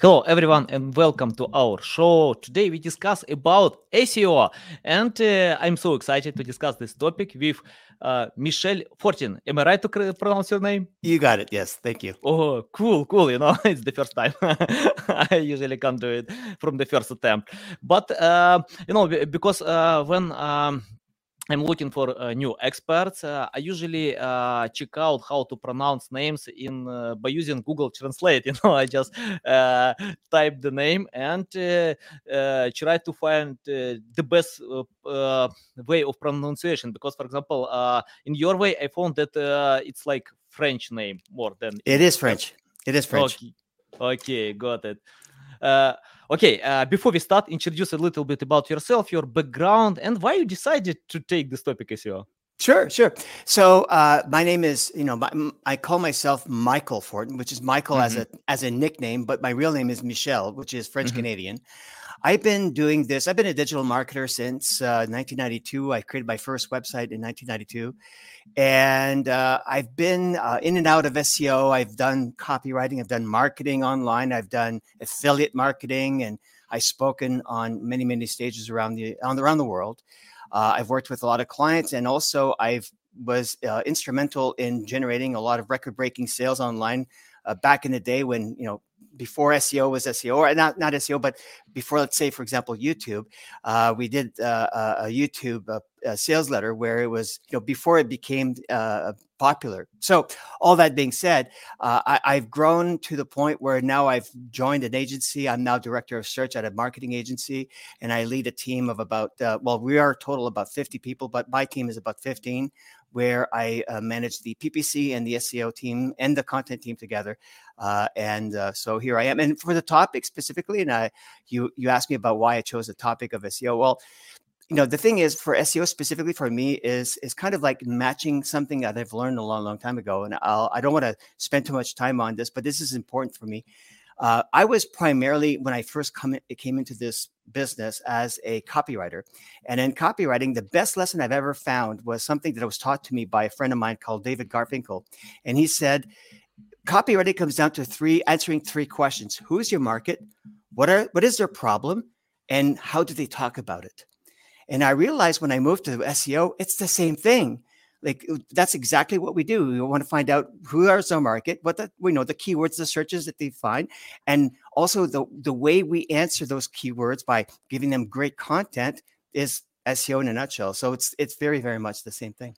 Hello everyone and welcome to our show. Today we discuss about SEO and uh, I'm so excited to discuss this topic with uh, Michel Fortin. Am I right to pronounce your name? You got it. Yes, thank you. Oh, cool, cool. You know, it's the first time. I usually can't do it from the first attempt. But, uh, you know, because uh, when um, I'm looking for uh, new experts. Uh, I usually uh, check out how to pronounce names in uh, by using Google Translate. You know, I just uh, type the name and uh, try to find the best way of pronunciation. Because, for example, in your way, I found that it's like French name more than it is French. It is French. Okay, okay got it. Okay, uh, before we start, introduce a little bit about yourself, your background, and why you decided to take this topic SEO. Sure, sure. So uh, my name is, you know, my, I call myself Michael Fortin, which is Michael mm-hmm. as a as a nickname, but my real name is Michel, which is French Canadian. Mm-hmm. I've been doing this. I've been a digital marketer since uh, 1992. I created my first website in 1992, and uh, I've been uh, in and out of SEO. I've done copywriting. I've done marketing online. I've done affiliate marketing, and I've spoken on many, many stages around the on around the world. Uh, I've worked with a lot of clients, and also I've was uh, instrumental in generating a lot of record-breaking sales online uh, back in the day when you know before SEO was SEO, or not not SEO, but before, let's say, for example, YouTube, uh, we did uh, a YouTube uh, a sales letter where it was, you know, before it became uh, popular. So, all that being said, uh, I, have grown to the point where now I've joined an agency. I'm now director of search at a marketing agency, and I lead a team of about, uh, well, we are total about 50 people, but my team is about 15 where I uh, manage the PPC and the SEO team and the content team together. Uh, and uh, so here I am. And for the topic specifically, and I, you you asked me about why I chose the topic of SEO. Well, you know the thing is for SEO specifically for me is is kind of like matching something that I've learned a long long time ago. And I'll I don't want to spend too much time on this, but this is important for me. Uh, I was primarily when I first come in, came into this business as a copywriter, and in copywriting, the best lesson I've ever found was something that was taught to me by a friend of mine called David Garfinkel, and he said, copywriting comes down to three answering three questions: Who is your market? What are what is their problem? And how do they talk about it? And I realized when I moved to SEO, it's the same thing like uh, that's exactly what we do. We want to find out who is our market what the we know the keywords the searches that they find and also the the way we answer those keywords by giving them great content is seo in a nutshell. So it's it's very very much the same thing.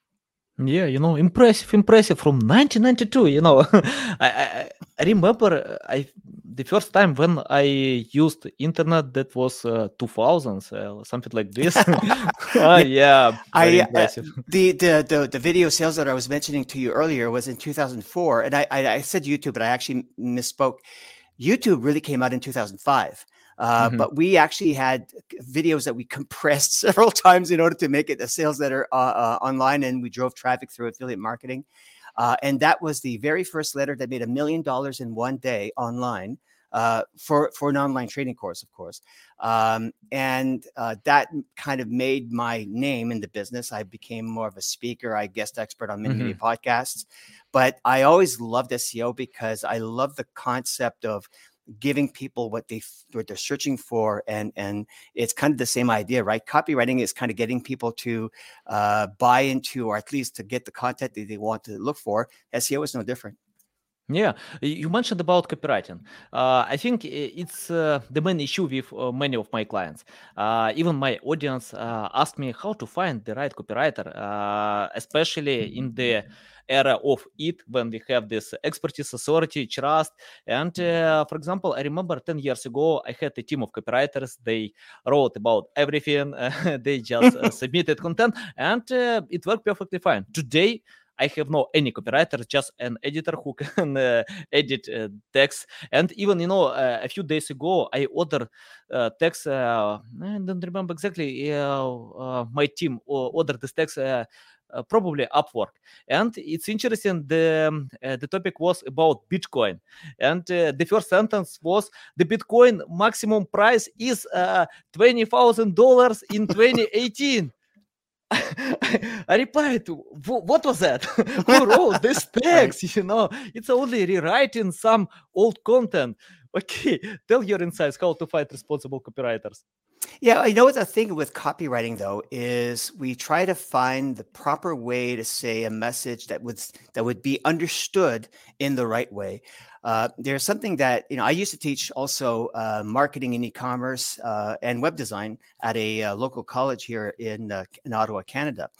Yeah, you know, impressive, impressive. From 1992, you know, I, I, remember uh, I the first time when I used internet that was uh, 2000s, uh, something like this. uh, yeah, I uh, the, the the the video sales that I was mentioning to you earlier was in 2004, and I I, I said YouTube, but I actually misspoke. YouTube really came out in 2005. Uh, mm-hmm. But we actually had videos that we compressed several times in order to make it a sales letter uh, uh, online, and we drove traffic through affiliate marketing. Uh, and that was the very first letter that made a million dollars in one day online uh, for for an online trading course, of course. Um, and uh, that kind of made my name in the business. I became more of a speaker, I guest expert on many mm-hmm. many podcasts. But I always loved SEO because I love the concept of giving people what they what they're searching for and and it's kind of the same idea right copywriting is kind of getting people to uh, buy into or at least to get the content that they want to look for seo is no different yeah, you mentioned about copywriting. Uh, I think it's uh, the main issue with uh, many of my clients. Uh, even my audience uh, ask me how to find the right copywriter, uh, especially in the era of it when we have this expertise, authority, trust. And for example, I remember 10 years ago, I had a team of copywriters. They wrote about everything. they just submitted content and it worked perfectly fine. Today, I have no any copywriter, just an editor who can uh, edit uh, text. And even you know, uh, a few days ago, I ordered uh, text. Uh, I don't remember exactly. Uh, my team ordered this text uh, probably Upwork. And it's interesting. The uh, the topic was about Bitcoin, and uh, the first sentence was the Bitcoin maximum price is uh, twenty thousand dollars in 2018. I replied, what was that? Who wrote this text? You know, it's only rewriting some old content. Okay, tell your insights how to find responsible copywriters. Yeah, I know the thing with copywriting though is we try to find the proper way to say a message that would that would be understood in the right way. Uh, there's something that you know I used to teach also uh, marketing and e-commerce uh, and web design at a uh, local college here in uh, in Ottawa, Canada.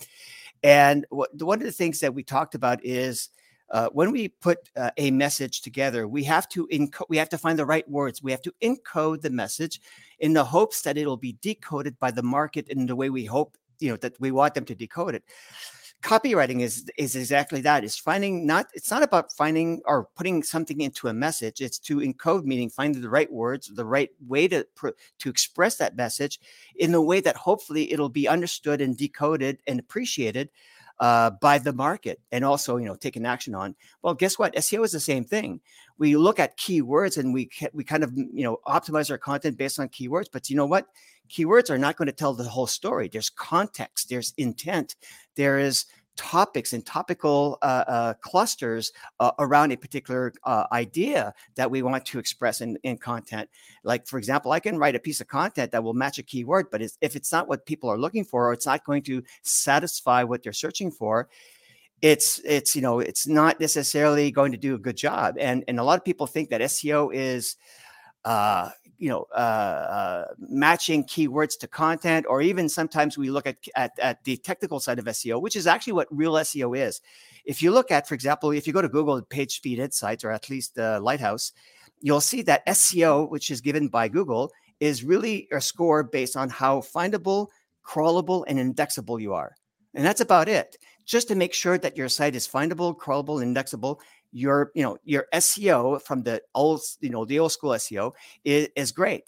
And one of the things that we talked about is uh, when we put uh, a message together, we have to enco- we have to find the right words. We have to encode the message in the hopes that it'll be decoded by the market in the way we hope you know that we want them to decode it. Copywriting is is exactly that. It's finding not it's not about finding or putting something into a message. It's to encode, meaning finding the right words, the right way to to express that message in the way that hopefully it'll be understood and decoded and appreciated uh, by the market and also you know taking action on. Well guess what? Seo is the same thing. We look at keywords and we we kind of you know optimize our content based on keywords but you know what? Keywords are not going to tell the whole story. There's context there's intent there is topics and topical uh, uh, clusters uh, around a particular idea that we want to express in, in content. Like, for example, I can write a piece of content that will match a keyword, but if it's not what people are looking for, or it's not going to satisfy what they're searching for, it's it's you know it's not necessarily going to do a good job. And and a lot of people think that SEO is uh, you know uh, uh, matching keywords to content or even sometimes we look at, at at the technical side of seo which is actually what real seo is. If you look at for example if you go to google page speed insights or at least uh, lighthouse you'll see that seo which is given by google is really a score based on how findable crawlable and indexable you are. And that's about it. Just to make sure that your site is findable crawlable indexable your you know your SEO from the old you know the old school SEO is, is great.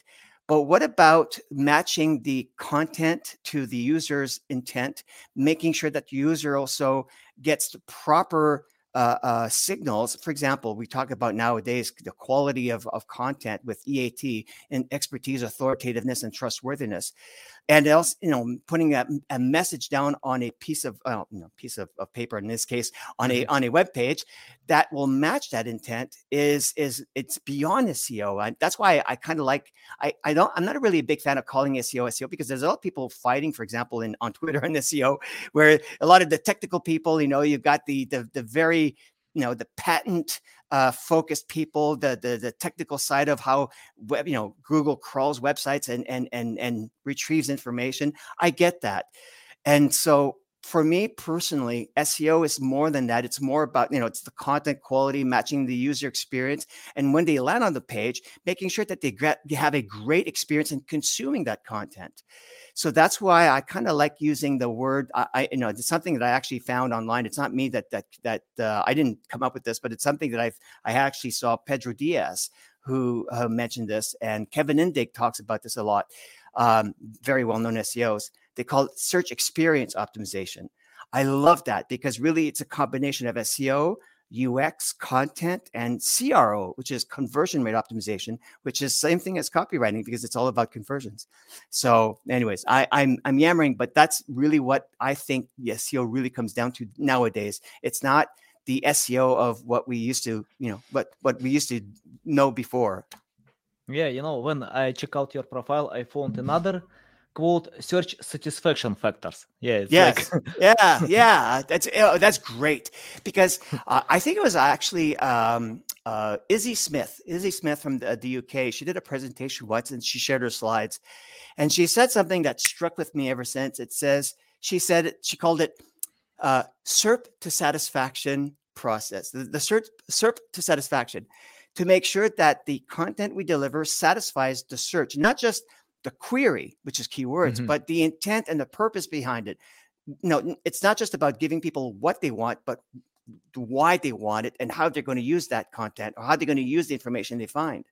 But what about matching the content to the user's intent, making sure that the user also gets the proper uh, uh, signals. For example, we talk about nowadays the quality of, of content with EAT and expertise, authoritativeness, and trustworthiness and else you know putting a, a message down on a piece of uh, you know, piece of, of, paper in this case on a mm-hmm. on a web page that will match that intent is is it's beyond SEO. I, that's why I, kind of like I I don't I'm not really a big fan of calling SEO SEO because there's a lot of people fighting, for example, in on Twitter and SEO, where a lot of the technical people, you know, you've got the the the very you know the patent uh, focused people, the, the the technical side of how web, you know Google crawls websites and and and and retrieves information. I get that, and so for me personally, SEO is more than that. It's more about, you know, it's the content quality, matching the user experience. And when they land on the page, making sure that they, get, they have a great experience in consuming that content. So that's why I kind of like using the word. I, I, you know, it's something that I actually found online. It's not me that that that uh, I didn't come up with this, but it's something that I've I actually saw Pedro Dias who uh, mentioned this, and Kevin Indig talks about this a lot. Um, very well known SEOs. They call it search experience optimization. I love that because really it's a combination of SEO, UX, content, and CRO, which is conversion rate optimization, which is same thing as copywriting because it's all about conversions. So, anyways, I, I'm I'm yammering, but that's really what I think the SEO really comes down to nowadays. It's not the SEO of what we used to, you know, what what we used to know before. Yeah, you know, when I check out your profile, I found another quote search satisfaction factors. Yeah yes. like... yeah yeah that's oh, that's great. Because uh, i think it was actually um, uh, izzi smith izzi smith from the, the, uk she did a presentation once and she shared her slides. And she said something that struck with me ever since. It says she said she called it uh, serp to satisfaction process. The, the serp, serp to satisfaction. To make sure that the content we deliver satisfies the search not just the query, which is keywords, mm-hmm. but the intent and the purpose behind it. No, it's not just about giving people what they want, but why they want it and how they're going to use that content or how they're going to use the information they find.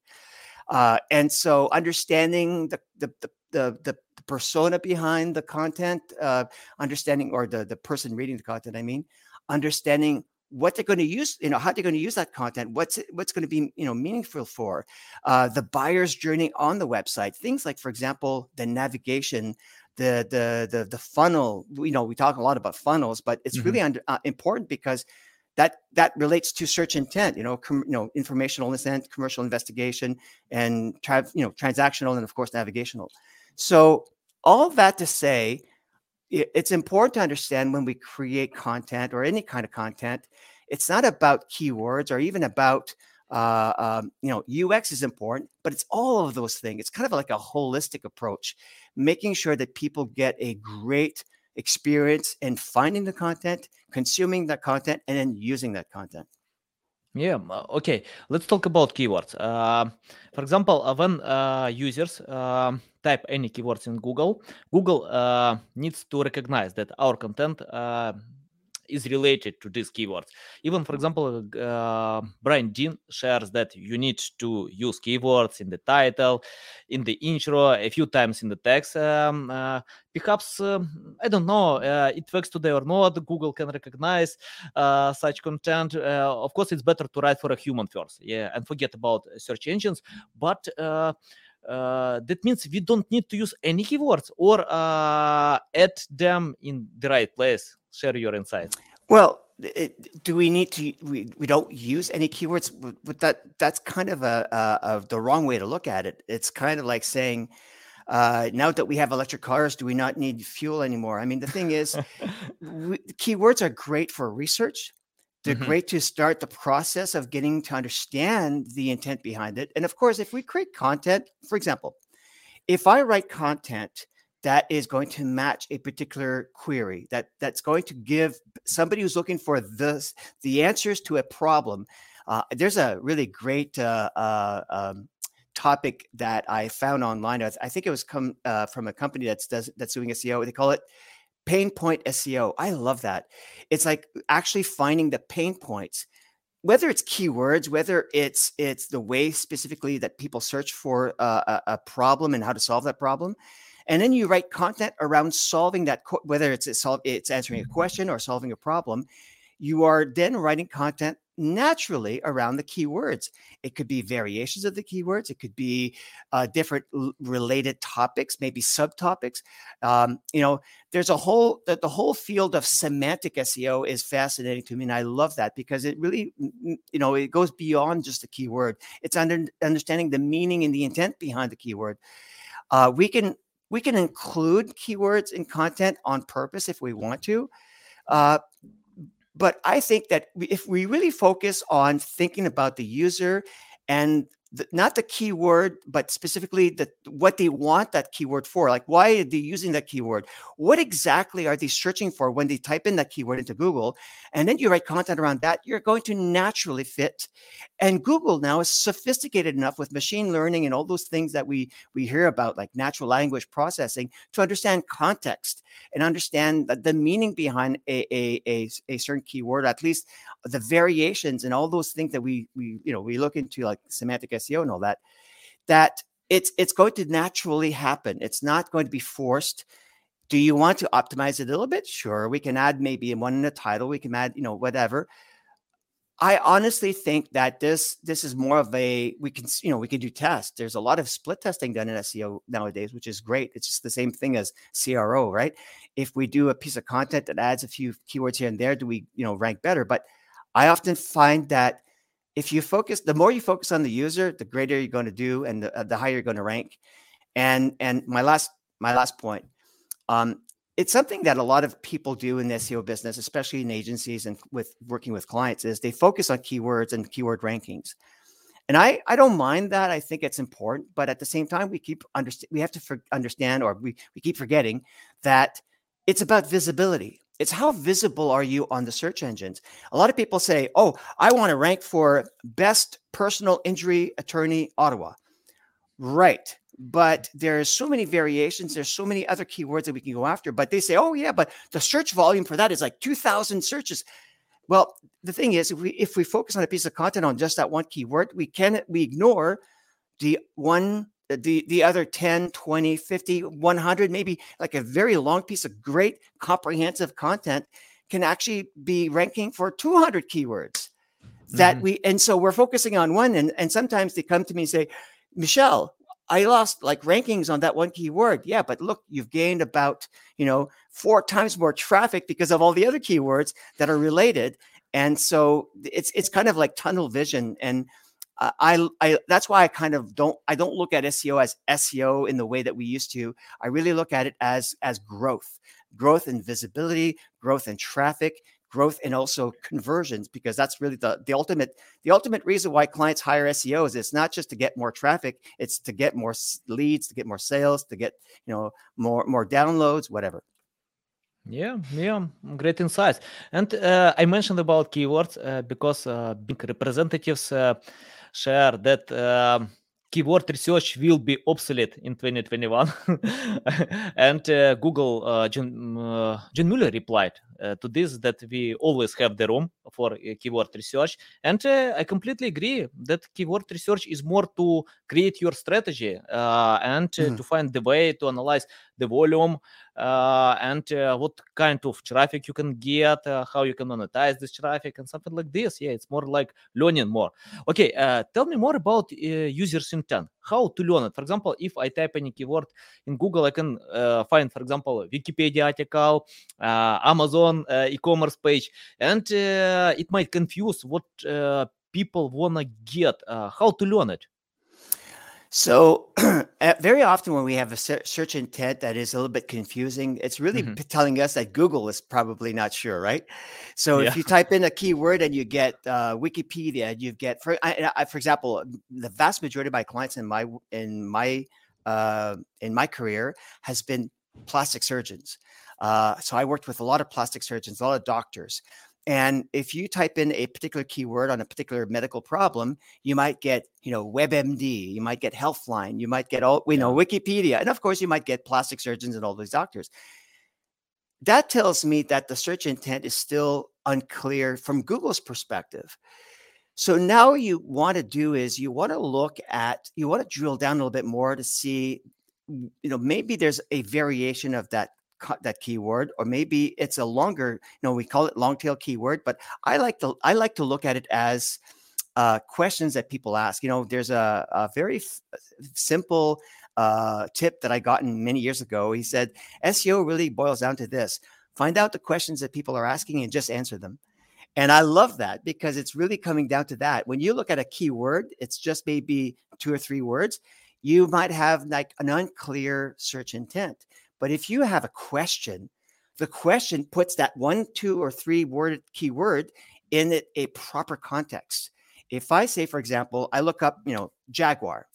Uh, and so understanding the, the, the, the the, the persona behind the content, uh, understanding or the the person reading the content. I mean, understanding what they're going to use, you know, how they're going to use that content, what's it, what's going to be, you know, meaningful for uh, the buyer's journey on the website. Things like, for example, the navigation, the the the the funnel. You know, we talk a lot about funnels, but it's mm-hmm. really under, uh, important because that that relates to search intent. You know, com, you know, informational intent, commercial investigation, and tra- you know, transactional, and of course, navigational. So all that to say it's important to understand when we create content or any kind of content, it's not about keywords or even about uh, um, you know UX is important, but it's all of those things. It's kind of like a holistic approach, making sure that people get a great experience in finding the content, consuming that content, and then using that content. Yeah, okay. Let's talk about keywords. Uh, for example, when uh, users type any keywords in Google, Google uh, needs to recognize that our content uh, is related to these keywords. Even, for example, uh, Brian Dean shares that you need to use keywords in the title, in the intro, a few times in the text. Um, uh, perhaps, um, I don't know, uh, it works today or not. Google can recognize uh, such content. Uh, of course, it's better to write for a human first, yeah, and forget about search engines. But uh, that means we don't need to use any keywords or uh, add them in the right place share your insights. Well, it, do we need to? We, we don't use any keywords, but that that's kind of a, a, a the wrong way to look at it. It's kind of like saying, uh, now that we have electric cars, do we not need fuel anymore? I mean, the thing is, we, keywords are great for research. They're mm-hmm. great to start the process of getting to understand the intent behind it. And of course, if we create content, for example, if I write content that is going to match a particular query that that's going to give somebody who's looking for this the answers to a problem uh, there's a really great uh, uh, um, topic that i found online i think it was come uh, from a company that's does that's doing seo they call it pain point seo i love that. It's like actually finding the pain points whether it's keywords, whether it's it's the way specifically that people search for a, a, problem and how to solve that problem, and then you write content around solving that whether it's it's, answering a question or solving a problem you are then writing content naturally around the keywords. It could be variations of the keywords. It could be uh, different l- related topics maybe subtopics. Um, you know there's a whole the, the whole field of semantic seo is fascinating to me and i love that because it really you know it goes beyond just the keyword. It's under understanding the meaning and the intent behind the keyword. Uh, we can we can include keywords in content on purpose if we want to. Uh, but I think that if we really focus on thinking about the user and the, not the keyword, but specifically the what they want that keyword for. Like, why are they using that keyword? What exactly are they searching for when they type in that keyword into Google? And then you write content around that, you're going to naturally fit. And Google now is sophisticated enough with machine learning and all those things that we we hear about, like natural language processing, to understand context and understand the, meaning behind a, a, a, a certain keyword, at least the variations and all those things that we we you know we look into like semantic SEO and all that, that it's it's going to naturally happen. It's not going to be forced. Do you want to optimize it a little bit? Sure, we can add maybe one in the title. We can add, you know, whatever. I honestly think that this this is more of a we can you know we can do tests. There's a lot of split testing done in SEO nowadays, which is great. It's just the same thing as CRO, right? If we do a piece of content that adds a few keywords here and there, do we you know rank better? But I often find that if you focus, the more you focus on the user, the greater you're going to do, and the, uh, the higher you're going to rank. And and my last my last point, um, it's something that a lot of people do in the SEO business, especially in agencies and with working with clients, is they focus on keywords and keyword rankings. And I, I don't mind that. I think it's important, but at the same time, we keep understand we have to for- understand, or we, we keep forgetting that it's about visibility. It's how visible are you on the search engines? A lot of people say, oh, I want to rank for best personal injury attorney Ottawa. Right. But there's so many variations. There's so many other keywords that we can go after. But they say, oh, yeah, but the search volume for that is like 2,000 searches. Well, the thing is, if we if we focus on a piece of content on just that one keyword, we can we ignore the one the the other 10 20 50 100 maybe like a very long piece of great comprehensive content can actually be ranking for 200 keywords that mm-hmm. we and so we're focusing on one and and sometimes they come to me and say michel i lost like rankings on that one keyword yeah but look you've gained about you know four times more traffic because of all the other keywords that are related and so it's it's kind of like tunnel vision and I, I that's why I kind of don't I don't look at SEO as SEO in the way that we used to. I really look at it as as growth, growth in visibility, growth in traffic, growth and also conversions because that's really the the ultimate the ultimate reason why clients hire SEO is it's not just to get more traffic, it's to get more leads, to get more sales, to get you know more more downloads, whatever. Yeah, yeah, great insights. And uh, I mentioned about keywords uh, because uh, big representatives uh, share that um, keyword research will be obsolete in 2021. and uh, Google, uh, uh, John Mueller replied to this that we always have the room for uh, keyword research. And uh, I completely agree that keyword research is more to create your strategy and mm. to find the way to analyze the volume uh, and uh, what kind of traffic you can get, uh, how you can monetize this traffic, and something like this. Yeah, it's more like learning more. Okay, tell me more about users' intent. How to learn it? For example, if I type any keyword in Google, I can uh, find, for example, Wikipedia article, uh, Amazon uh, e-commerce page, and it might confuse what people wanna get. how to learn it? So, very often when we have a search intent that is a little bit confusing, it's really mm-hmm. telling us that Google is probably not sure, right? So, yeah. if you type in a keyword and you get uh, Wikipedia, you get, for I, I, for example, the vast majority of my clients in my in my uh, in my career has been plastic surgeons. Uh, so, I worked with a lot of plastic surgeons, a lot of doctors. And if you type in a particular keyword on a particular medical problem, you might get, you know, WebMD, you might get Healthline, you might get all, you know, Wikipedia, and of course, you might get plastic surgeons and all these doctors. That tells me that the search intent is still unclear from Google's perspective. So now you want to do is you want to look at, you want to drill down a little bit more to see, you know, maybe there's a variation of that that keyword or maybe it's a longer you know we call it long tail keyword but i like to i like to look at it as uh, questions that people ask. You know there's a, a very f- simple uh, tip that i gotten many years ago. He said seo really boils down to this find out the questions that people are asking and just answer them. And i love that because it's really coming down to that. When you look at a keyword it's just maybe two or three words you might have like an unclear search intent but if you have a question, the question puts that one, two, or three word keyword in a proper context. If I say, for example, I look up, you know, Jaguar.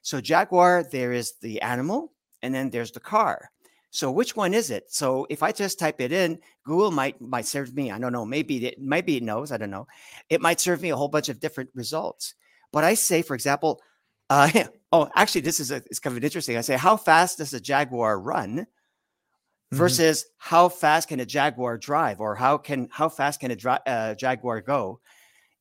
So Jaguar, there is the animal, and then there's the car. So which one is it? So if I just type it in, Google might might serve me. I don't know. Maybe it maybe it knows. I don't know. It might serve me a whole bunch of different results. But I say, for example, uh, oh, actually, this is a, it's kind of interesting. I say, how fast does a Jaguar run? Mm-hmm. Versus how fast can a Jaguar drive, or how can how fast can a dri- uh, Jaguar go?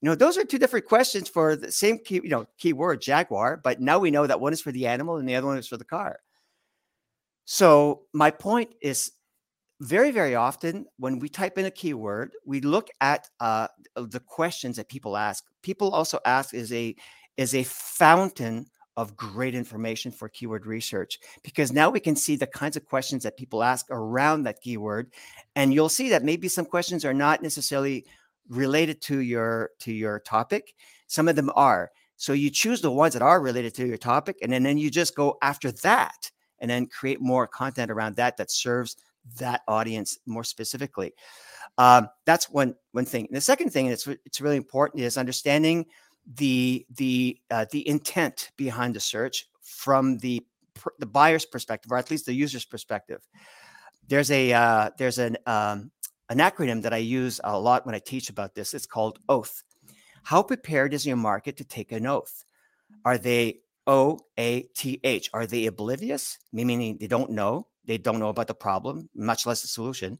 You know, those are two different questions for the same key, you know, keyword Jaguar. But now we know that one is for the animal and the other one is for the car. So my point is very, very often when we type in a keyword, we look at uh, the questions that people ask. People also ask is a is a fountain of great information for keyword research because now we can see the kinds of questions that people ask around that keyword and you'll see that maybe some questions are not necessarily related to your to your topic. Some of them are. So you choose the ones that are related to your topic and then, then you just go after that and then create more content around that that serves that audience more specifically. Um, that's one one thing. And the second thing and it's it's really important is understanding the the uh, the intent behind the search from the the buyer's perspective, or at least the user's perspective. There's a uh, there's an um, an acronym that I use a lot when I teach about this. It's called OATH. How prepared is your market to take an oath? Are they O A T H? Are they oblivious, meaning they don't know? They don't know about the problem, much less the solution.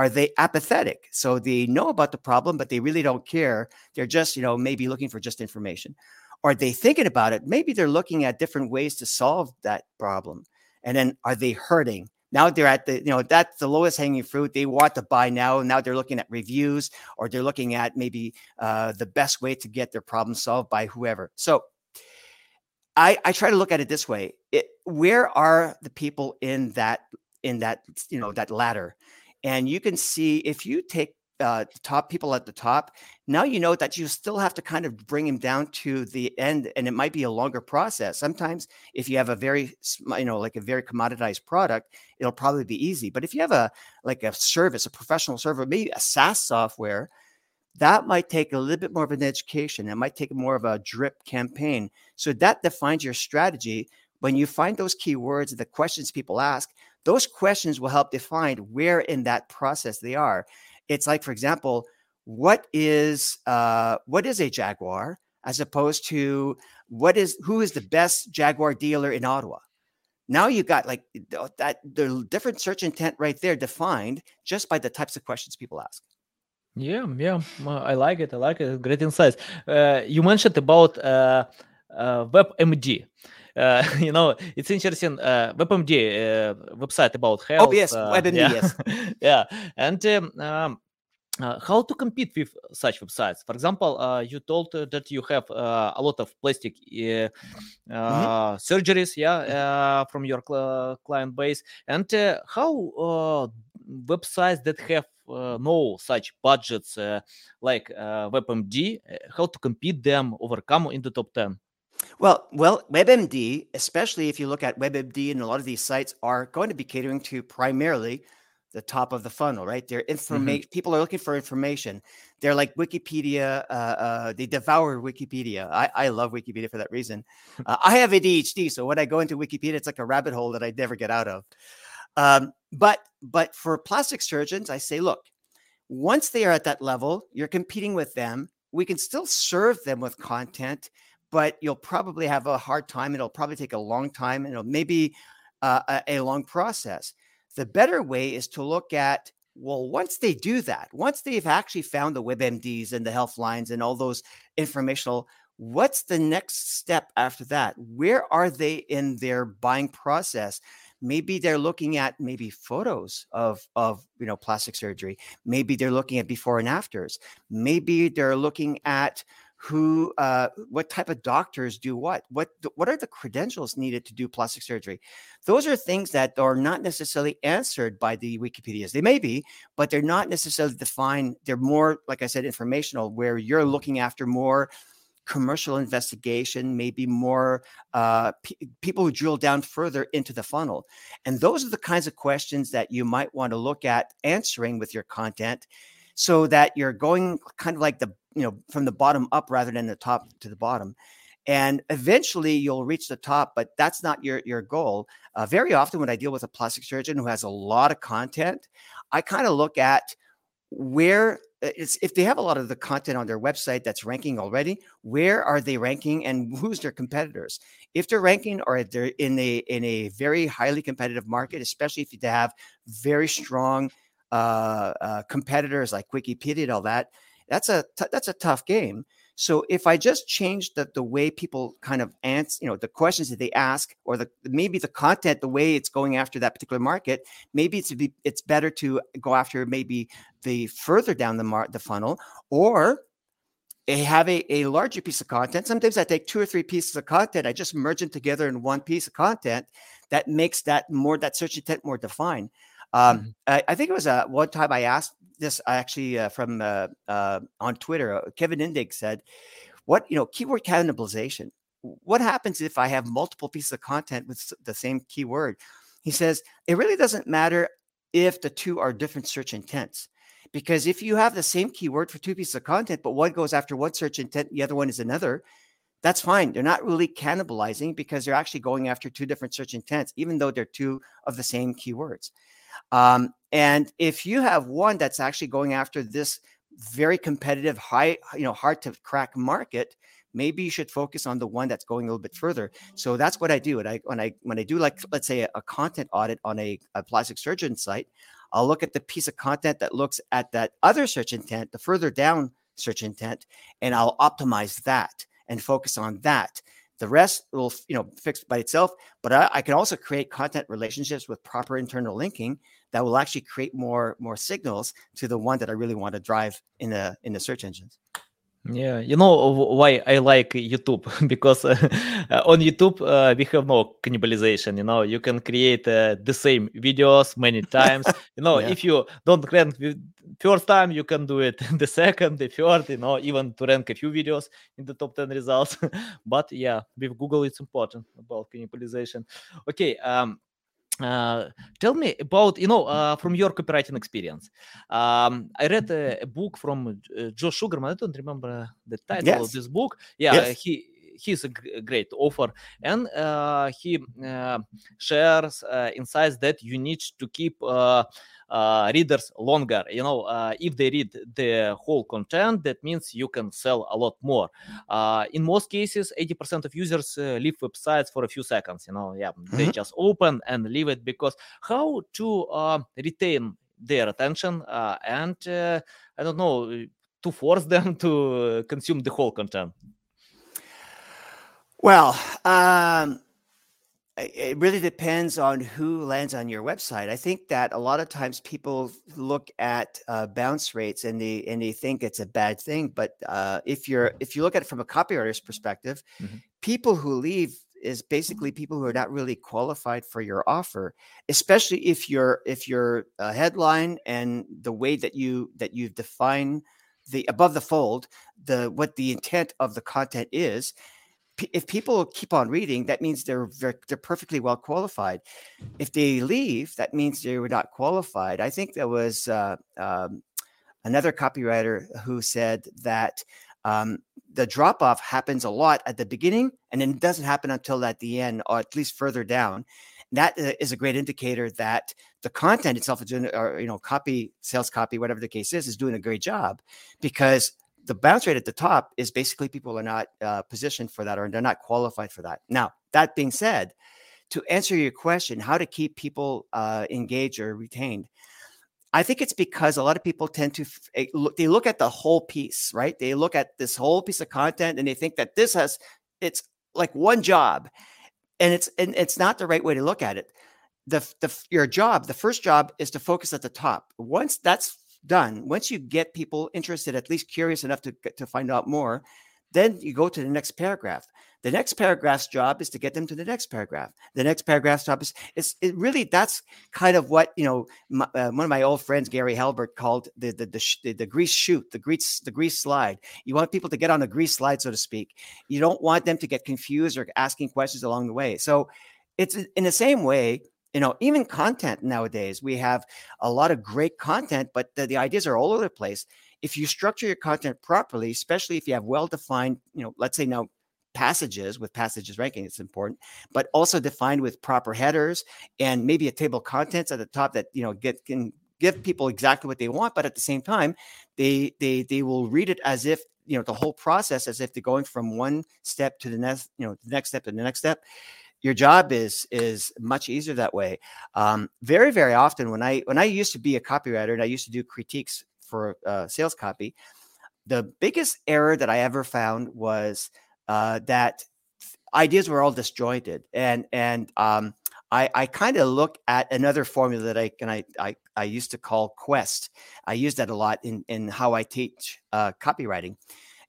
Are they apathetic? So they know about the problem, but they really don't care. They're just, you know, maybe looking for just information. Are they thinking about it? Maybe they're looking at different ways to solve that problem. And then are they hurting? Now they're at the, you know, that's the lowest hanging fruit. They want to buy now. Now they're looking at reviews or they're looking at maybe uh, the best way to get their problem solved by whoever. So I, I try to look at it this way. It, where are the people in that in that you know that ladder? And you can see if you take uh, top people at the top, now you know that you still have to kind of bring him down to the end, and it might be a longer process. Sometimes, if you have a very, you know, like a very commoditized product, it'll probably be easy. But if you have a like a service, a professional server, maybe a SaaS software, that might take a little bit more of an education. It might take more of a drip campaign. So that defines your strategy. When you find those keywords, the questions people ask, those questions will help define where in that process they are. It's like, for example, what is uh, what is a Jaguar as opposed to what is who is the best Jaguar dealer in Ottawa? Now you got like that the different search intent right there defined just by the types of questions people ask. Yeah, yeah, I like it. I like it. Great insights. Uh, you mentioned about uh, uh, WebMD. Uh, you know, it's interesting. Uh, WebMD uh, website about health. Oh yes, WebMD. yeah. Yes. yeah, and um, um, uh, how to compete with such websites? For example, uh, you told uh, that you have uh, a lot of plastic uh, surgeries, yeah, uh, from your cl- client base, and uh, how uh, websites that have uh, no such budgets uh, like uh, WebMD, how to compete them, overcome in the top ten? Well, well, WebMD, especially if you look at WebMD and a lot of these sites are going to be catering to primarily the top of the funnel, right? They're information. People are looking for information. They're like Wikipedia. Uh, uh, they devour Wikipedia. I, I love Wikipedia for that reason. Uh, I have ADHD, so when I go into Wikipedia, it's like a rabbit hole that I never get out of. Um, but but for plastic surgeons, I say, look, once they are at that level, you're competing with them. We can still serve them with content, but you'll probably have a hard time. It'll probably take a long time, and it'll maybe uh, a, a long process. The better way is to look at well, once they do that, once they've actually found the WebMDs and the Healthlines and all those informational, what's the next step after that? Where are they in their buying process? Maybe they're looking at maybe photos of of you know plastic surgery. Maybe they're looking at before and afters. Maybe they're looking at who uh, what type of doctors do what? What what are the credentials needed to do plastic surgery? Those are things that are not necessarily answered by the wikipedias. They may be but they're not necessarily defined. They're more like i said informational where you're looking after more commercial investigation maybe more uh, p- people who drill down further into the funnel. And those are the kinds of questions that you might want to look at answering with your content so that you're going kind of like the you know from the bottom up rather than the top to the bottom. And eventually you'll reach the top but that's not your your goal. Uh, very often when i deal with a plastic surgeon who has a lot of content i kind of look at where uh, if they have a lot of the content on their website that's ranking already where are they ranking and who's their competitors? If they're ranking or if they're in a in a very highly competitive market especially if they have very strong uh, uh, competitors like wikipedia and all that that's a t- that's a tough game. So if I just change the the way people kind of answer, you know, the questions that they ask, or the maybe the content, the way it's going after that particular market, maybe it's be, it's better to go after maybe the further down the mar- the funnel, or have a, a larger piece of content. Sometimes I take two or three pieces of content, I just merge them together in one piece of content that makes that more that search intent more defined. Um, mm-hmm. I, I, think it was uh, one time I asked this actually uh, from uh, uh on Twitter. Uh, Kevin Indig said, "What you know, keyword cannibalization. What happens if I have multiple pieces of content with the same keyword?" He says it really doesn't matter if the two are different search intents. Because if you have the same keyword for two pieces of content, but one goes after one search intent, the other one is another, that's fine. They're not really cannibalizing because they're actually going after two different search intents, even though they're two of the same keywords. Um, and if you have one that's actually going after this very competitive, high, you know, hard to crack market, maybe you should focus on the one that's going a little bit further. So that's what I do. And I when I when I do like let's say a, content audit on a, a plastic surgeon site, I'll look at the piece of content that looks at that other search intent, the further down search intent, and I'll optimize that. and focus on that. The rest will, you know, fix by itself. But I, I can also create content relationships with proper internal linking that will actually create more more signals to the one that I really want to drive in the in the search engines. Yeah, you know why I like YouTube because uh, on YouTube uh, we have no cannibalization. You know, you can create uh, the same videos many times. You know, yeah. if you don't rank first time, you can do it the second, the third. You know, even to rank a few videos in the top ten results. but yeah, with Google, it's important about cannibalization. Okay. Um, uh, tell me about you know uh, from your copywriting experience um, i read a, a book from uh, joe sugarman i don't remember the title yes. of this book yeah yes. he he's a great offer, and uh, he uh, shares uh, insights that you need to keep uh, readers longer. You know, uh, if they read the whole content, that means you can sell a lot more. Uh, in most cases, 80% of users uh, leave websites for a few seconds. You know, yeah, mm-hmm. they just open and leave it because how to uh, retain their attention uh, and I don't know to force them to consume the whole content. Well, um, it really depends on who lands on your website. I think that a lot of times people look at uh, bounce rates and they and they think it's a bad thing. But uh, if you're if you look at it from a copywriter's perspective, mm-hmm. people who leave is basically people who are not really qualified for your offer, especially if your if your uh, headline and the way that you that you define the above the fold the what the intent of the content is if people keep on reading, that means they're they're perfectly well qualified. If they leave, that means they were not qualified. I think there was uh, um, another copywriter who said that um, the drop off happens a lot at the beginning, and then it doesn't happen until at the end, or at least further down. That uh, a great indicator that the content itself is doing, or you know, copy, sales copy, whatever the case is, is doing a great job because the bounce rate at the top is basically people are not uh, positioned for that or they're not qualified for that. Now, that being said, to answer your question, how to keep people uh, engaged or retained, I think it's because a lot of people tend to eh, they look at the whole piece, right? They look at this whole piece of content and they think that this has it's like one job, and it's and it's not the right way to look at it. The, the your job, the first job is to focus at the top. Once that's done, once you get people interested, at least curious enough to, to find out more, then you go to the next paragraph. The next paragraph's job is to get them to the next paragraph. The next paragraph's job is, is it really that's kind of what you know. My, uh, one of my old friends, Gary Halbert, called the the, the the, the grease chute, the grease the grease slide. You want people to get on a grease slide, so to speak. You don't want them to get confused or asking questions along the way. So it's in the same way you know even content nowadays we have a lot of great content but the, the, ideas are all over the place. If you structure your content properly especially if you have well defined you know let's say now passages with passages ranking it's important but also defined with proper headers and maybe a table of contents at the top that you know get can give people exactly what they want but at the same time they they they will read it as if you know the whole process as if they're going from one step to the next you know the next step to the next step your job is is much easier that way. Um, very very often when I when I used to be a copywriter and I used to do critiques for uh, sales copy, the biggest error that I ever found was uh, that ideas were all disjointed and and um, I, I kind of look at another formula that I can I, I I used to call Quest. I use that a lot in in how I teach uh, copywriting,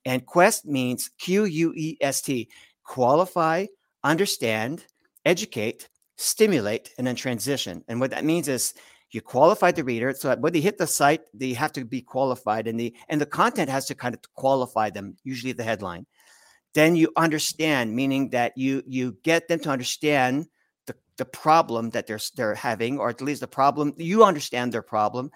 and Quest means Q U E S T qualify, understand, educate, stimulate, and then transition. And what that means is you qualify the reader so when they hit the site, they have to be qualified and the and the content has to kind of qualify them, usually the headline. Then you understand, meaning that you you get them to understand the, the problem that they're they're having, or at least the problem, you understand their problem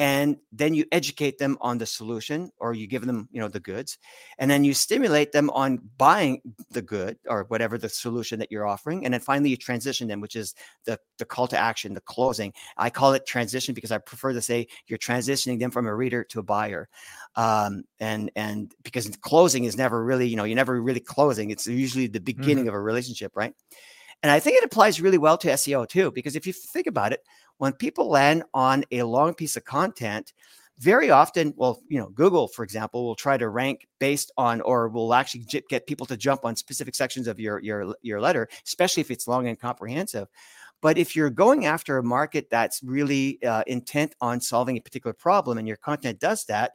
and then you educate them on the solution or you give them you know the goods and then you stimulate them on buying the good or whatever the solution that you're offering and then finally you transition them which is the the call to action the closing. I call it transition because i prefer to say you're transitioning them from a reader to a buyer um, and and because closing is never really you know you're never really closing. It's usually the beginning mm-hmm. of a relationship right? And i think it applies really well to seo too because if you think about it when people land on a long piece of content, very often, well, you know, Google, for example, will try to rank based on, or will actually get people to jump on specific sections of your your your letter, especially if it's long and comprehensive. But if you're going after a market that's really uh, intent on solving a particular problem, and your content does that,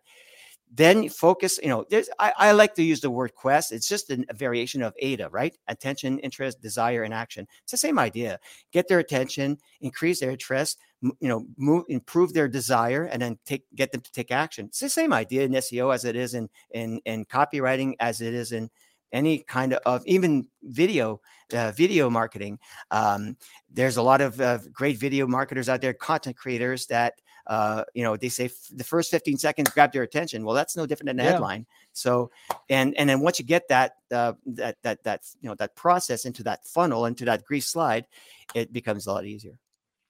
then focus you know I, I, like to use the word quest. It's just a, a variation of aida right? Attention interest desire and action. It's the same idea. Get their attention increase their interest you know move improve their desire and then take get them to take action. It's the same idea in seo as it is in in in copywriting as it is in any kind of even video uh, video marketing. Um, there's a lot of uh, great video marketers out there content creators that uh, you know, they say f- the first 15 seconds grab their attention. Well, that's no different than a yeah. headline. So, and and then once you get that uh, that that that you know that process into that funnel into that grease slide, it becomes a lot easier.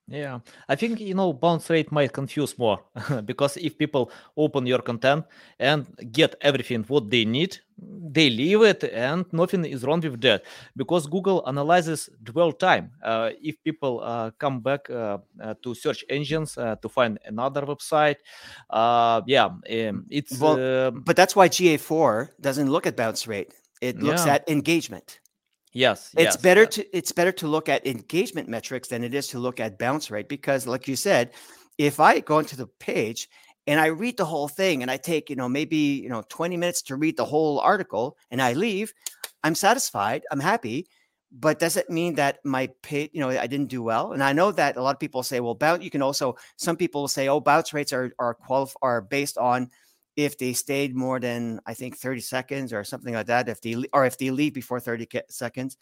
Yeah, I think you know bounce rate might confuse more because if people open your content and get everything what they need, they leave it and nothing is wrong with that because Google analyzes dwell time. Uh, if people uh, come back uh, uh to search engines uh, to find another website, uh, yeah, um, it's well, but that's why GA4 doesn't look at bounce rate. It looks yeah. at engagement. Yes, it's yes, better yes. to it's better to look at engagement metrics than it is to look at bounce rate because, like you said, if I go into the page and I read the whole thing and I take you know maybe you know 20 minutes to read the whole article and I leave, I'm satisfied, I'm happy. But does it mean that my pay, you know, I didn't do well? And I know that a lot of people say, well, bounce. You can also some people say, oh, bounce rates are are qualif- are based on if they stayed more than I think 30 seconds or something like that, if they or if they leave before 30 seconds,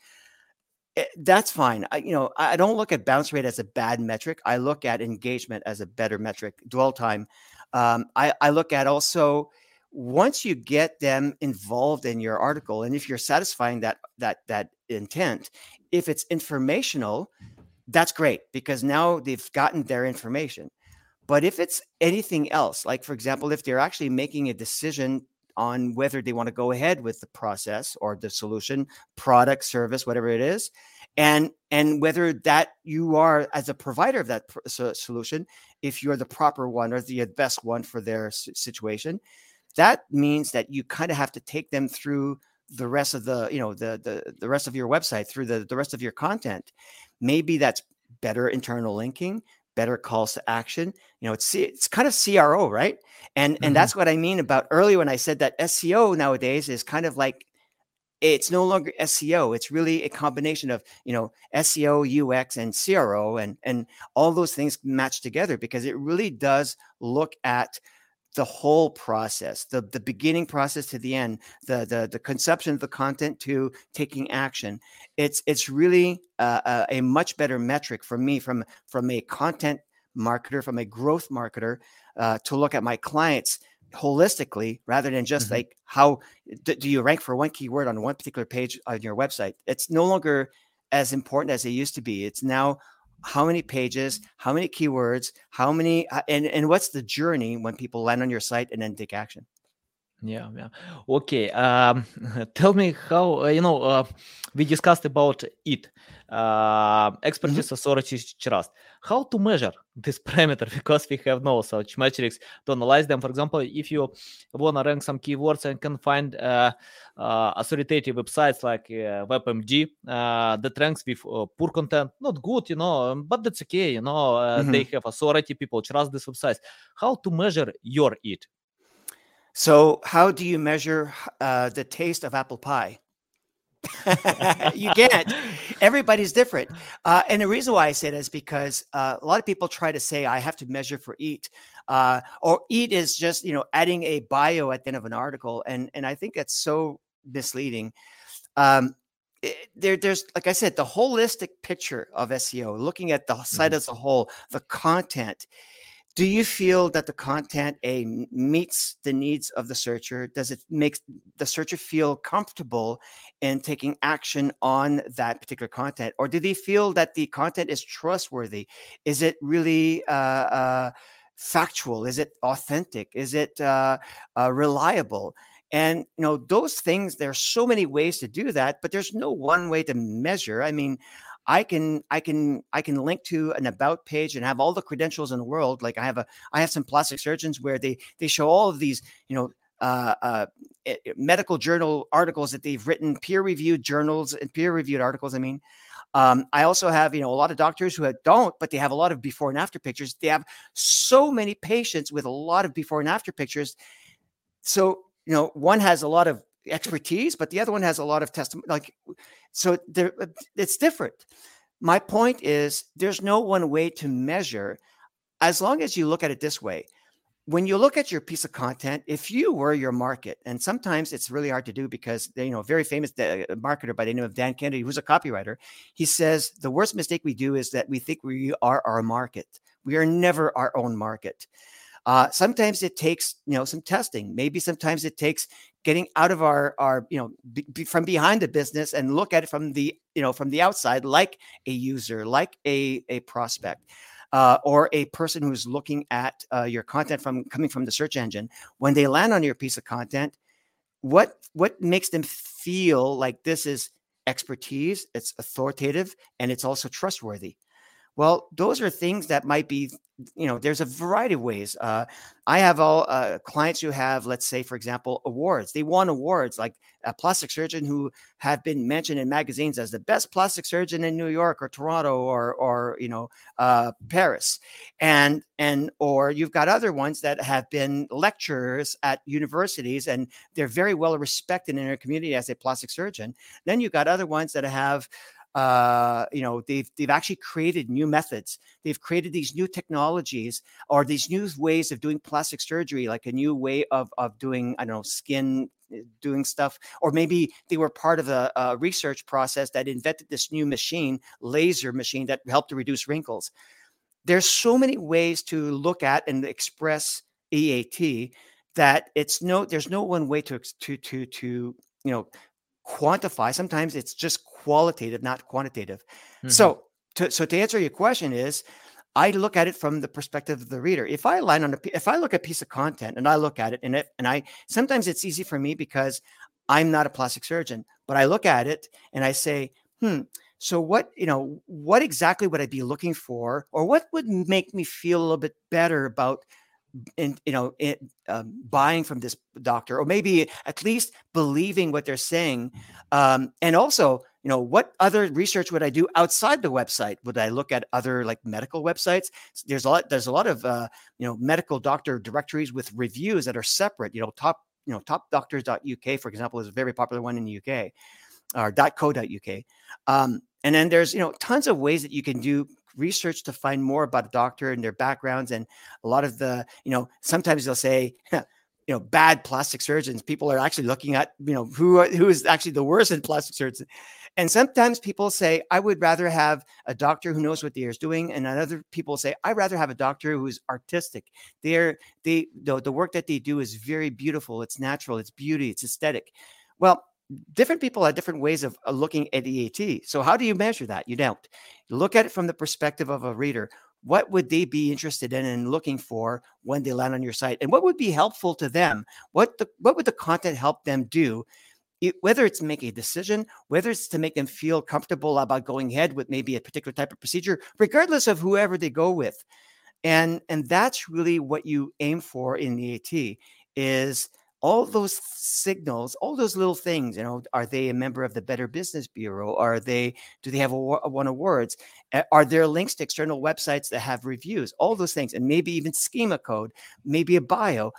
it, eh, that's fine. I, you know, I don't look at bounce rate as a bad metric. I look at engagement as a better metric. Dwell time. Um, I, I look at also once you get them involved in your article, and if you're satisfying that that that intent, if it's informational, that's great because now they've gotten their information. But if it's anything else, like for example, if they're actually making a decision on whether they want to go ahead with the process or the solution, product, service, whatever it is, and and whether that you are as a provider of that solution, if you're the proper one or the best one for their situation, that means that you kind of have to take them through the rest of the you know the the the rest of your website through the the rest of your content maybe that's better internal linking better calls to action. You know, it's it's kind of CRO, right? And mm-hmm. and that's what I mean about earlier when I said that SEO nowadays is kind of like it's no longer SEO. It's really a combination of you know SEO, UX, and CRO, and and all those things match together because it really does look at the whole process the the beginning process to the end the the the conception of the content to taking action it's it's really a much better metric for me from from a content marketer from a growth marketer uh, to look at my clients holistically rather than just mm-hmm. like how do, do you rank for one keyword on one particular page on your website it's no longer as important as it used to be it's now how many pages, how many keywords, how many, uh, and, and what's the journey when people land on your site and then take action? Yeah, yeah. Okay. Um, tell me how, uh, you know, uh, we discussed about it, uh, expertise, mm-hmm. authority, trust. How to measure this parameter? Because we have no such metrics to analyze them. For example, if you want to rank some keywords and can find uh, uh, authoritative websites like uh, WebMD uh, that ranks with uh, poor content, not good, you know, but that's okay. You know, uh, mm-hmm. they have authority. People trust these websites. How to measure your it? So, how do you measure uh, the taste of apple pie? you can't. Everybody's different. Uh, and the reason why I say that is because uh, a lot of people try to say, I have to measure for EAT. Uh, or EAT is just, you know, adding a bio at the end of an article. And, and I think that's so misleading. Um, it, eh, there, there's, like I said, the holistic picture of SEO, looking at the site mm-hmm. as a whole, the content do you feel that the content a meets the needs of the searcher? Does it make the searcher feel comfortable in taking action on that particular content? Or do they feel that the content is trustworthy? Is it really uh, uh, factual? Is it authentic? Is it uh, uh reliable? And you know those things there's so many ways to do that but there's no one way to measure. I mean I can I can I can link to an about page and have all the credentials in the world. Like I have a I have some plastic surgeons where they they show all of these you know uh, uh, eh, eh, medical journal articles that they've written, peer reviewed journals and peer reviewed articles. I mean, um, I also have, you know, a lot of doctors who don't, but they have a lot of before and after pictures. They have so many patients with a lot of before and after pictures. So, you know, one has a lot of expertise, but the other one has a lot of testimony. Like, so there, it's different. My point is, there's no one way to measure. As long as you look at it this way, when you look at your piece of content, if you were your market, and sometimes it's really hard to do because you know, a very famous uh, marketer by the name of Dan Kennedy, who's a copywriter, he says the worst mistake we do is that we think we are our market. We are never our own market. Uh, sometimes it takes you know some testing. Maybe sometimes it takes getting out of our our you know from behind the business and look at it from the you know from the outside, like a user, like a a prospect uh, or a person who's looking at uh, your content from coming from the search engine, when they land on your piece of content, what what makes them feel like this is expertise, it's authoritative, and it's also trustworthy? Well, those are things that might be, you know, there's a variety of ways. Uh, I have all uh, clients who have, let's say, for example, awards. They won awards, like a plastic surgeon who have been mentioned in magazines as the best plastic surgeon in New York or Toronto or, or you know, uh, Paris, and and or you've got other ones that have been lecturers at universities and they're very well respected in their community as a plastic surgeon. Then you've got other ones that have uh, you know they've they've actually created new methods. They've created these new technologies or these new ways of doing plastic surgery like a new way of of doing i don't know skin eh, doing stuff. Or maybe they were part of a, a research process that invented this new machine laser machine that helped to reduce wrinkles. There's so many ways to look at and express eat that it's no there's no one way to to to to you know quantify sometimes it's just qualitative, not quantitative. Mm-hmm. So, to, so to answer your question is, I look at it from the perspective of the reader. If I line on a, if I look at a piece of content and I look at it and it, and I sometimes it's easy for me because I'm not a plastic surgeon, but I look at it and I say, hmm. So what you know, what exactly would I be looking for, or what would make me feel a little bit better about in you know in, um, buying from this doctor or maybe at least believing what they're saying um, and also you know what other research would i do outside the website? Would i look at other like medical websites? There's a lot there's a lot of uh, you know medical doctor directories with reviews that are separate you know top you know topdoctors.uk for example is a very popular one in the uk or .co.uk um, and then there's you know tons of ways that you can do research to find more about a doctor and their backgrounds and a lot of the you know sometimes they'll say you know bad plastic surgeons. People are actually looking at you know who who is actually the worst in plastic surgeons and sometimes people say i would rather have a doctor who knows what they're doing and other people say i'd rather have a doctor who's artistic. They're they the, the work that they do is very beautiful. It's natural. It's beauty. It's aesthetic. Well different people have different ways of, uh, looking at EAT. So how do you measure that? You don't. Look at it from the perspective of a reader. What would they be interested in and looking for when they land on your site? And what would be helpful to them? What the what would the content help them do? It, whether it's make a decision, whether it's to make them feel comfortable about going ahead with maybe a particular type of procedure, regardless of whoever they go with. And and that's really what you aim for in the EAT is all those signals, all those little things, you know, are they a member of the Better Business Bureau? Are they, do they have a, won awards? Are there links to external websites that have reviews? All those things, and maybe even schema code, maybe a bio.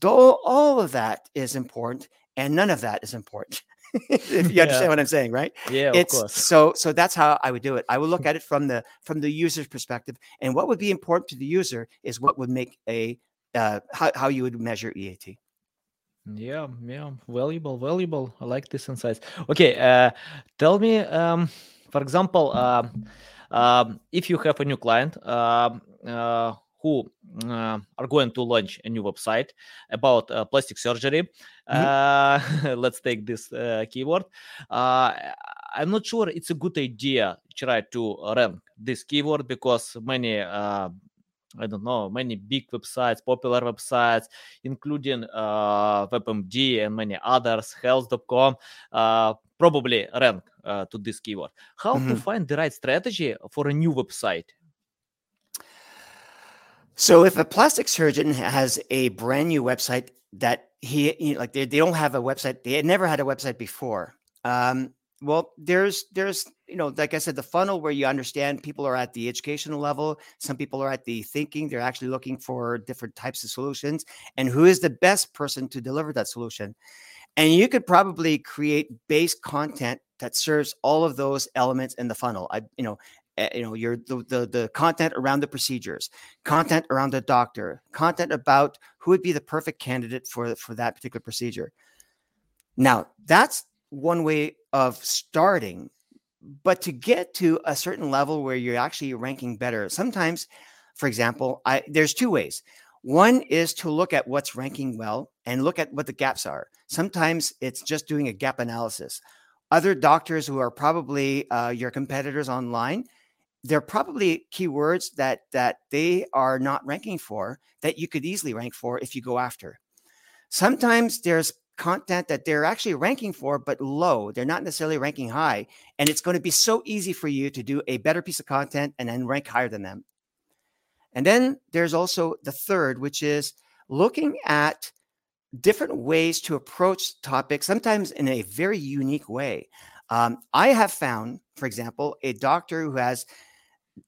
Though all of that is important, and none of that is important. if you yeah. understand what I'm saying, right? Yeah, it's, of course. So, so that's how I would do it. I would look at it from the from the user's perspective, and what would be important to the user is what would make a uh, how, how you would measure EAT. Yeah, yeah, valuable, valuable. I like this insights. Okay, uh, tell me, um, for example, uh, um, if you have a new client uh, uh, who uh, are going to launch a new website about uh, plastic surgery, mm-hmm. let's take this uh, keyword. Uh, I'm not sure it's a good idea to try to rank this keyword because many uh, I don't know, many big websites, popular websites, including uh, WebMD and many others, health.com, uh, probably rank uh, to this keyword. How Mhm. to find the right strategy for a new website? So if a plastic surgeon has a brand new website that he you know, like they, they don't have a website, they had never had a website before. Um, well, there's there's you know, like I said, the funnel where you understand people are at the educational level, some people are at the thinking, they're actually looking for different types of solutions, and who is the best person to deliver that solution. And you could probably create base content that serves all of those elements in the funnel. I, you know, uh, you know your the, the the content around the procedures content around the doctor content about who would be the perfect candidate for for that particular procedure now that's one way of starting but to get to a certain level where you're actually ranking better sometimes for example i there's two ways. One is to look at what's ranking well and look at what the gaps are. Sometimes it's just doing a gap analysis. Other doctors who are probably uh, your competitors online there are probably keywords that that they are not ranking for that you could easily rank for if you go after. Sometimes there's content that they're actually ranking for but low. They're not necessarily ranking high and it's going to be so easy for you to do a better piece of content and then rank higher than them. And then there's also the third which is looking at different ways to approach topics sometimes in a very unique way. Um, I have found, for example, a doctor who has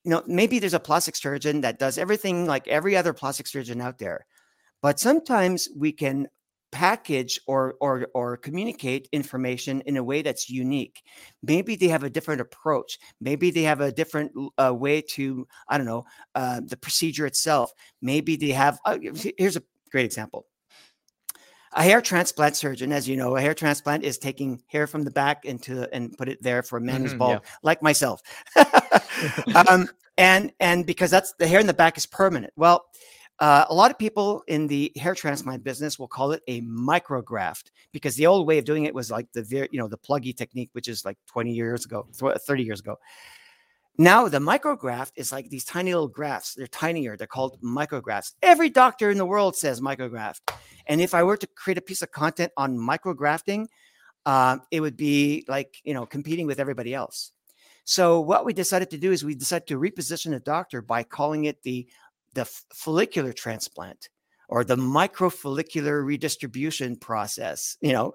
you know, maybe there's a plastic surgeon that does everything like every other plastic surgeon out there. But sometimes we can package or or or communicate information in a way that's unique. Maybe they have a different approach. Maybe they have a different uh, way to I don't know uh, the procedure itself. Maybe they have. Uh, here's a great example. A hair transplant surgeon, as you know, a hair transplant is taking hair from the back into and put it there for a man who's Mhm, bald, yeah. like myself. um, and and because that's the hair in the back is permanent. Well, uh, a lot of people in the hair transplant business will call it a micrograft because the old way of doing it was like the you know the pluggy technique, which is like 20 years ago, 30 years ago. Now the micrograft is like these tiny little grafts. They're tinier. They're called micrografts. Every doctor in the world says micrograft. And if I were to create a piece of content on micrografting, uh, it would be like you know competing with everybody else. So what we decided to do is we decided to reposition a doctor by calling it the the follicular transplant or the microfollicular redistribution process you know?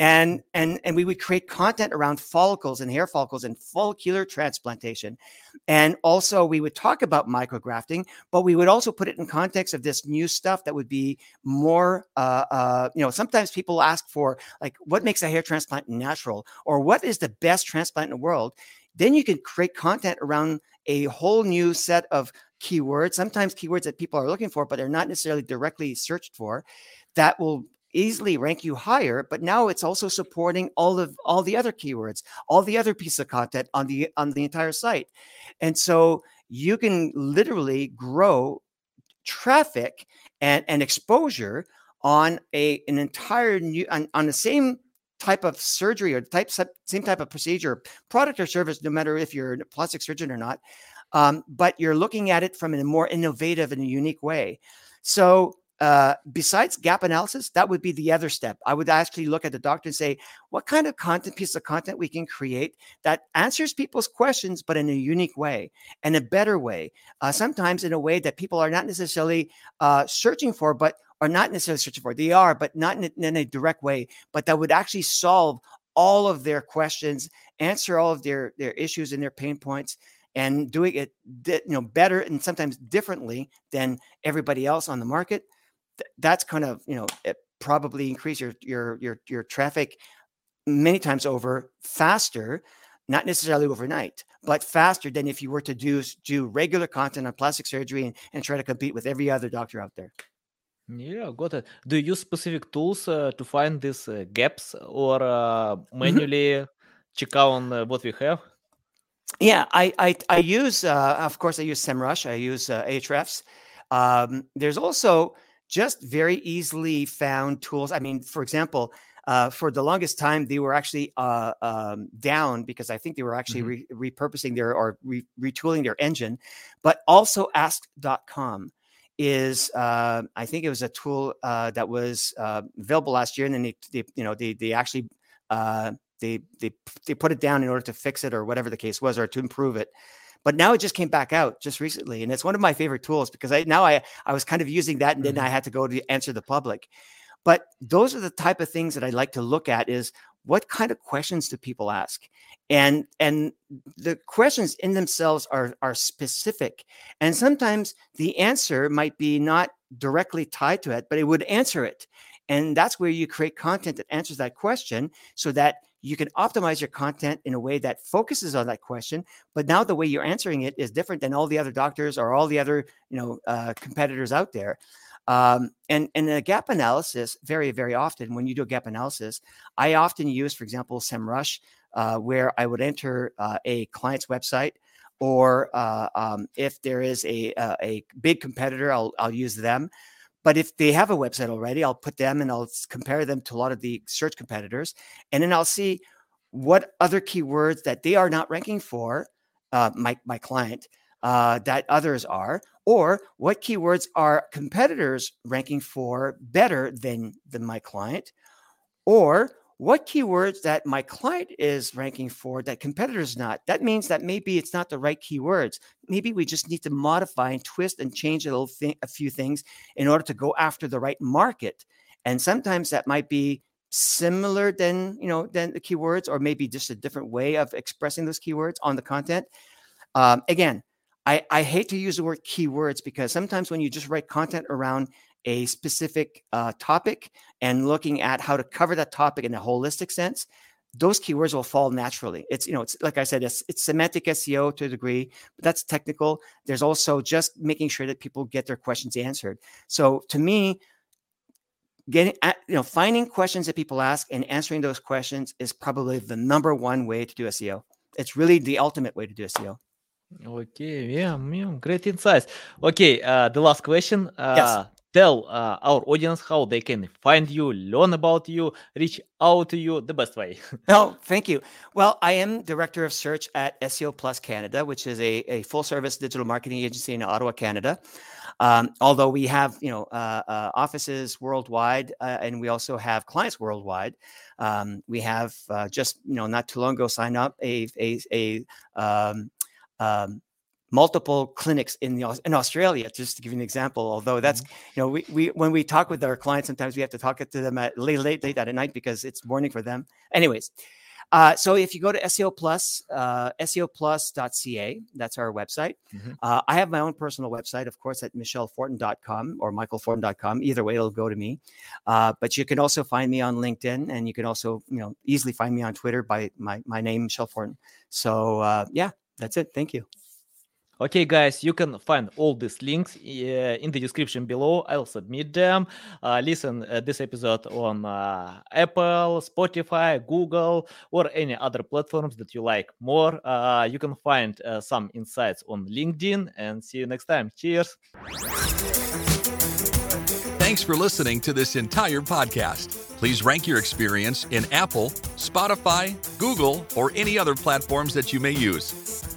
And and and we would create content around follicles and hair follicles and follicular transplantation. And also we would talk about micrografting but we would also put it in context of this new stuff that would be more uh, uh, you know sometimes people ask for like what makes a hair transplant natural or what is the best transplant in the world? Then you can create content around a whole new set of keywords, sometimes keywords that people are looking for, but they're not necessarily directly searched for, that will easily rank you higher. But now it's also supporting all of all the other keywords, all the other pieces of content on the on the entire site. And so you can literally grow traffic and, and exposure on a an entire new on, on the same type of surgery or type same type of procedure product or service no matter if you're a plastic surgeon or not um, but you're looking at it from a more innovative and a unique way. So uh, besides gap analysis that would be the other step. I would actually look at the doctor and say what kind of content piece of content we can create that answers people's questions but in a unique way and a better way? Uh, sometimes in a way that people are not necessarily uh, searching for but are not necessarily searching for. They are, but not in, in, a direct way, but that would actually solve all of their questions, answer all of their their issues and their pain points, and doing it you know better and sometimes differently than everybody else on the market. Th- that's kind of you know it probably increase your your your your traffic many times over faster not necessarily overnight, but faster than if you were to do do regular content on plastic surgery and, and try to compete with every other doctor out there. Yeah, got it. Do you use specific tools uh, to find these uh, gaps or uh, Mm-hmm. manually check out on uh, what we have? Yeah, I I, I use uh, of course I use SEMrush. I use uh, Ahrefs. Um, there's also just very easily found tools. I mean, for example, uh, for the longest time they were actually uh, um, down because I think they were actually Mhm. re- repurposing their or re- retooling their engine. But AlsoAsked.com is uh, I think it was a tool uh, that was uh, available last year, and then they, they you know they they actually uh, they they they put it down in order to fix it or whatever the case was or to improve it. But now it just came back out just recently, and it's one of my favorite tools because I now I I was kind of using that, and then mm-hmm. I had to go to AnswerThePublic. But those are the type of things that I like to look at is what kind of questions do people ask and and the questions in themselves are are specific and sometimes the answer might be not directly tied to it but it would answer it and that's where you create content that answers that question so that you can optimize your content in a way that focuses on that question but now the way you're answering it is different than all the other doctors or all the other you know uh, competitors out there um, and and a gap analysis, very very often when you do a gap analysis, I often use, for example, SEMrush, uh, where I would enter uh, a client's website, or uh, um, if there is a uh, a big competitor, I'll I'll use them. But if they have a website already, I'll put them and I'll compare them to a lot of the search competitors, and then I'll see what other keywords that they are not ranking for uh, my my client uh, that others are, or what keywords are competitors ranking for better than, than my client, or what keywords that my client is ranking for that competitors not. That means that maybe it's not the right keywords. Maybe we just need to modify and twist and change a little a few things in order to go after the right market. And sometimes that might be similar than you know than the keywords, or maybe just a different way of expressing those keywords on the content. Um, again, I, I hate to use the word keywords because sometimes when you just write content around a specific uh, topic and looking at how to cover that topic in a holistic sense, those keywords will fall naturally. It's you know, it's like I said, it's it's semantic SEO to a degree, but that's technical. There's also just making sure that people get their questions answered. So to me, getting at, you know, finding questions that people ask and answering those questions is probably the number one way to do SEO. It's really the ultimate way to do SEO. Okay, yeah, yeah, great insights. Okay, uh, the last question. Uh, yes. Tell uh, our audience how they can find you, learn about you, reach out to you the best way. oh, thank you. Well, I am director of search at SEO Plus Canada, which is a, a full service digital marketing agency in Ottawa, Canada. Um, although we have, you know, uh, uh, offices worldwide, uh, and we also have clients worldwide. Um, we have uh, just, you know, not too long ago signed up a a, a um, um, multiple clinics in the in Australia, just to give you an example. Although that's mm-hmm. you know we, we when we talk with our clients, sometimes we have to talk to them at late late late at night because it's morning for them. Anyways. Uh, so if you go to SEO Plus, uh, SEOplus.ca, that's our website. Mm-hmm. Uh, I have my own personal website, of course, at michelfortin.com or michaelfortin.com. Either way, it'll go to me. Uh, but you can also find me on LinkedIn, and you can also, you know, easily find me on Twitter by my my name, Michel Fortin. So uh, yeah, that's it. Thank you. Okay, guys, you can find all these links uh, in the description below. I'll submit them. Uh, listen uh, this episode on uh, Apple, Spotify, Google, or any other platforms that you like more. Uh, you can find uh, some insights on LinkedIn and see you next time. Cheers. Thanks for listening to this entire podcast. Please rank your experience in Apple, Spotify, Google, or any other platforms that you may use.